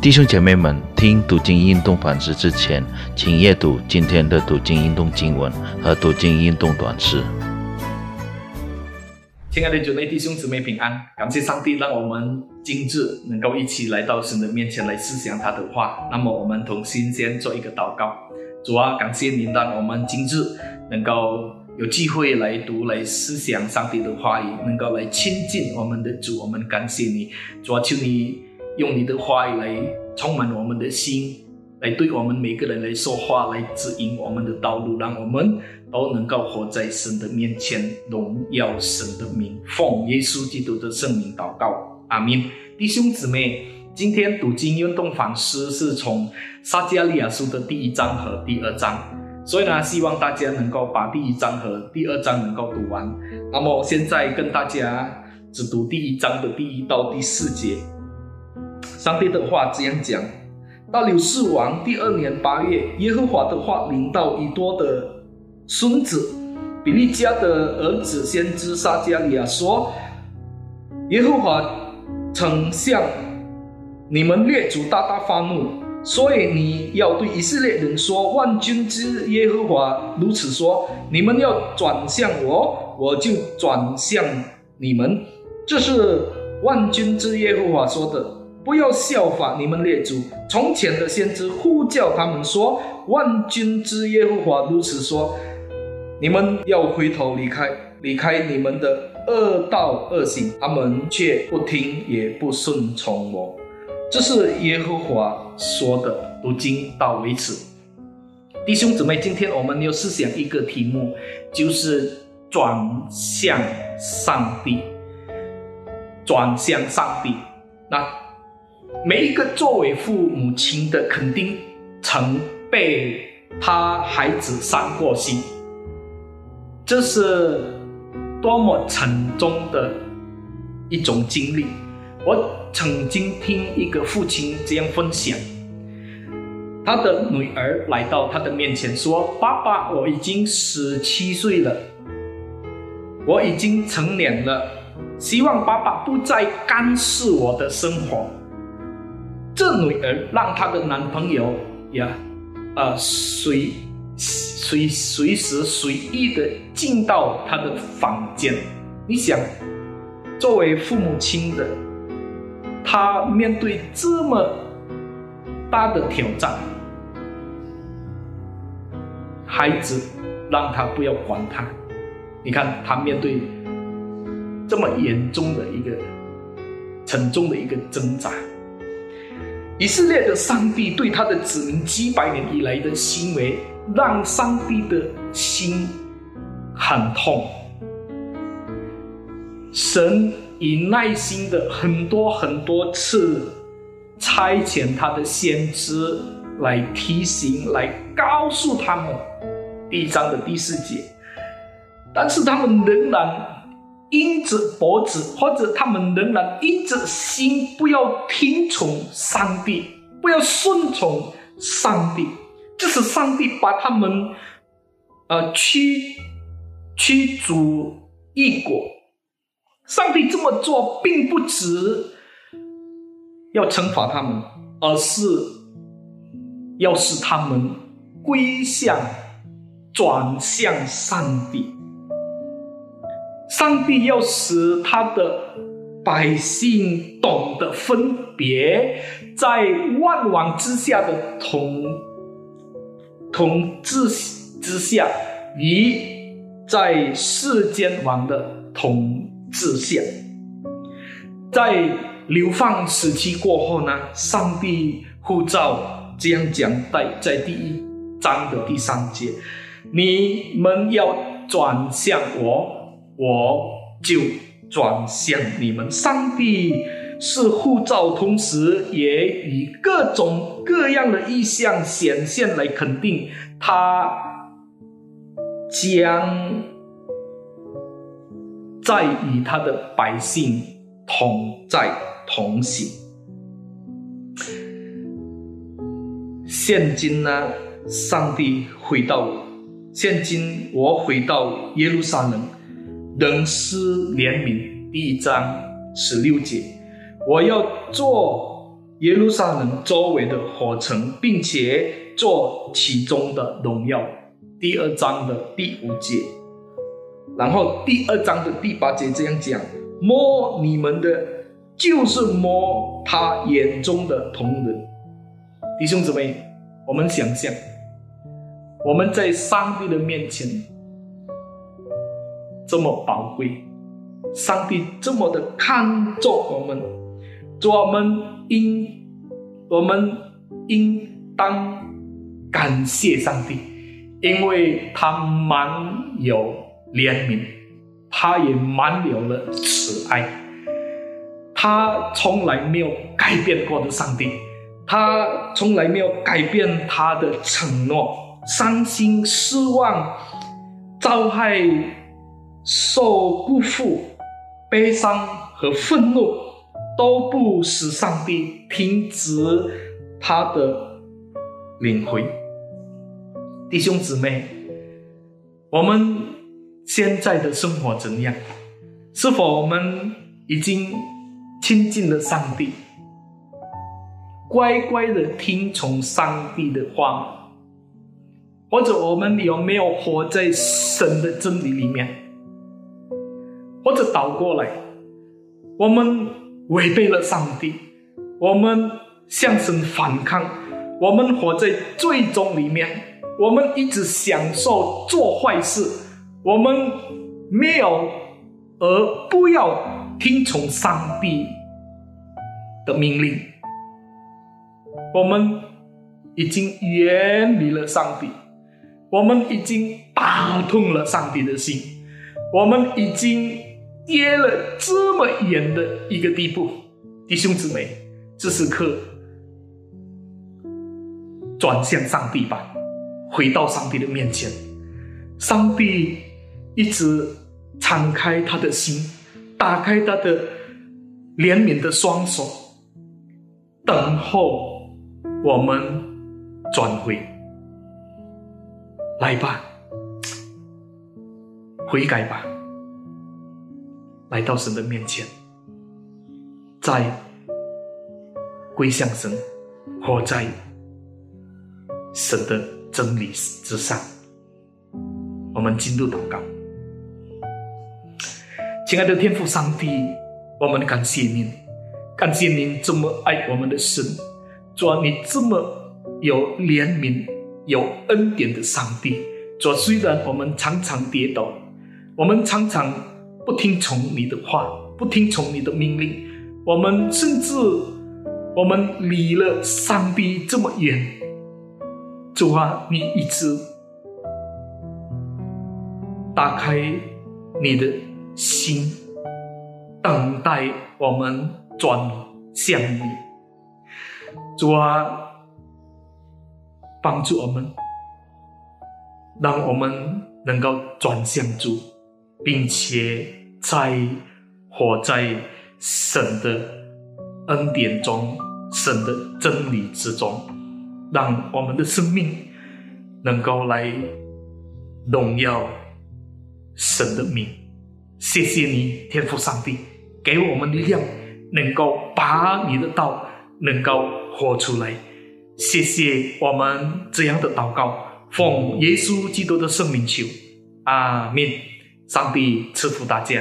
弟兄姐妹们，听读经运动反思之前，请阅读今天的读经运动经文和读经运动短诗。亲爱的主内弟兄姊妹平安，感谢上帝让我们今日能够一起来到神的面前来思想他的话。那么我们同心先做一个祷告，主啊，感谢您让我们今日能够有机会来读、来思想上帝的话语，能够来亲近我们的主。我们感谢你，主啊，求你。用你的话语来充满我们的心，来对我们每个人来说话，来指引我们的道路，让我们都能够活在神的面前，荣耀神的名，奉耶稣基督的圣名祷告，阿门。弟兄姊妹，今天读经运动反思是从撒加利亚书的第一章和第二章，所以呢，希望大家能够把第一章和第二章能够读完。那么现在跟大家只读第一章的第一到第四节。上帝的话这样讲：到柳世王第二年八月，耶和华的话临到以多的孙子比利家的儿子先知撒加利亚说：“耶和华曾向你们列祖大大发怒，所以你要对以色列人说：万军之耶和华如此说：你们要转向我，我就转向你们。这是万军之耶和华说的。”不要效法你们列祖从前的先知，呼叫他们说：“万军之耶和华如此说，你们要回头离开，离开你们的恶道恶行。”他们却不听，也不顺从我。这是耶和华说的。如今到为止。弟兄姊妹，今天我们要思想一个题目，就是转向上帝。转向上帝，那。每一个作为父母亲的，肯定曾被他孩子伤过心，这是多么沉重的一种经历。我曾经听一个父亲这样分享：他的女儿来到他的面前说：“爸爸，我已经十七岁了，我已经成年了，希望爸爸不再干涉我的生活。”这女儿让她的男朋友呀，呃，随随随时随意的进到她的房间。你想，作为父母亲的，他面对这么大的挑战，孩子让他不要管他。你看，他面对这么严重的一个沉重的一个挣扎。以色列的上帝对他的子民几百年以来的行为，让上帝的心很痛。神以耐心的很多很多次差遣他的先知来提醒、来告诉他们第一章的第四节，但是他们仍然。因着脖子，或者他们仍然因着心，不要听从上帝，不要顺从上帝，这是上帝把他们，呃驱驱逐异国。上帝这么做，并不只要惩罚他们，而是要使他们归向、转向上帝。上帝要使他的百姓懂得分别，在万王之下的统统治之下，与在世间王的统治下。在流放时期过后呢，上帝呼召这样讲，在在第一章的第三节，你们要转向我。我就转向你们。上帝是护照，同时也以各种各样的意象显现来肯定他将在与他的百姓同在同行。现今呢，上帝回到，现今我回到耶路撒冷。人施怜悯，第一章十六节，我要做耶路撒冷周围的火城，并且做其中的荣耀。第二章的第五节，然后第二章的第八节这样讲：摸你们的，就是摸他眼中的同人。弟兄姊妹，我们想象，我们在上帝的面前这么宝贵，上帝这么的看重我们，我们应我们应当感谢上帝，因为他满有怜悯，他也满有了慈爱，他从来没有改变过的上帝。他从来没有改变他的承诺，伤心、失望、遭害、受辜负、悲伤和愤怒，都不使上帝停止他的领会。弟兄姊妹，我们现在的生活怎样？是否我们已经亲近了上帝？乖乖的听从上帝的话，或者我们有没有活在神的真理里面？或者倒过来，我们违背了上帝，我们向神反抗，我们活在最终里面，我们一直享受做坏事，我们没有而不要听从上帝的命令。我们已经远离了上帝，我们已经打痛了上帝的心，我们已经跌了这么远的一个地步。弟兄姊妹，这时刻转向上帝吧，回到上帝的面前。上帝一直敞开他的心，打开他的怜悯的双手，等候。我们转回来吧，悔改吧，来到神的面前，在归向神，活在神的真理之上。我们进入祷告，亲爱的天父上帝，我们感谢您，感谢您这么爱我们的神。主啊，你这么有怜悯、有恩典的上帝，主虽然我们常常跌倒，我们常常不听从你的话，不听从你的命令，我们甚至我们离了上帝这么远，主啊，你一直打开你的心，等待我们转向你。主啊，帮助我们，让我们能够转向主，并且在活在神的恩典中、神的真理之中，让我们的生命能够来荣耀神的名。谢谢你，天父上帝，给我们力量，能够把你的道能够。活出来，谢谢我们这样的祷告，奉耶稣基督的圣名求，阿门。上帝赐福大家。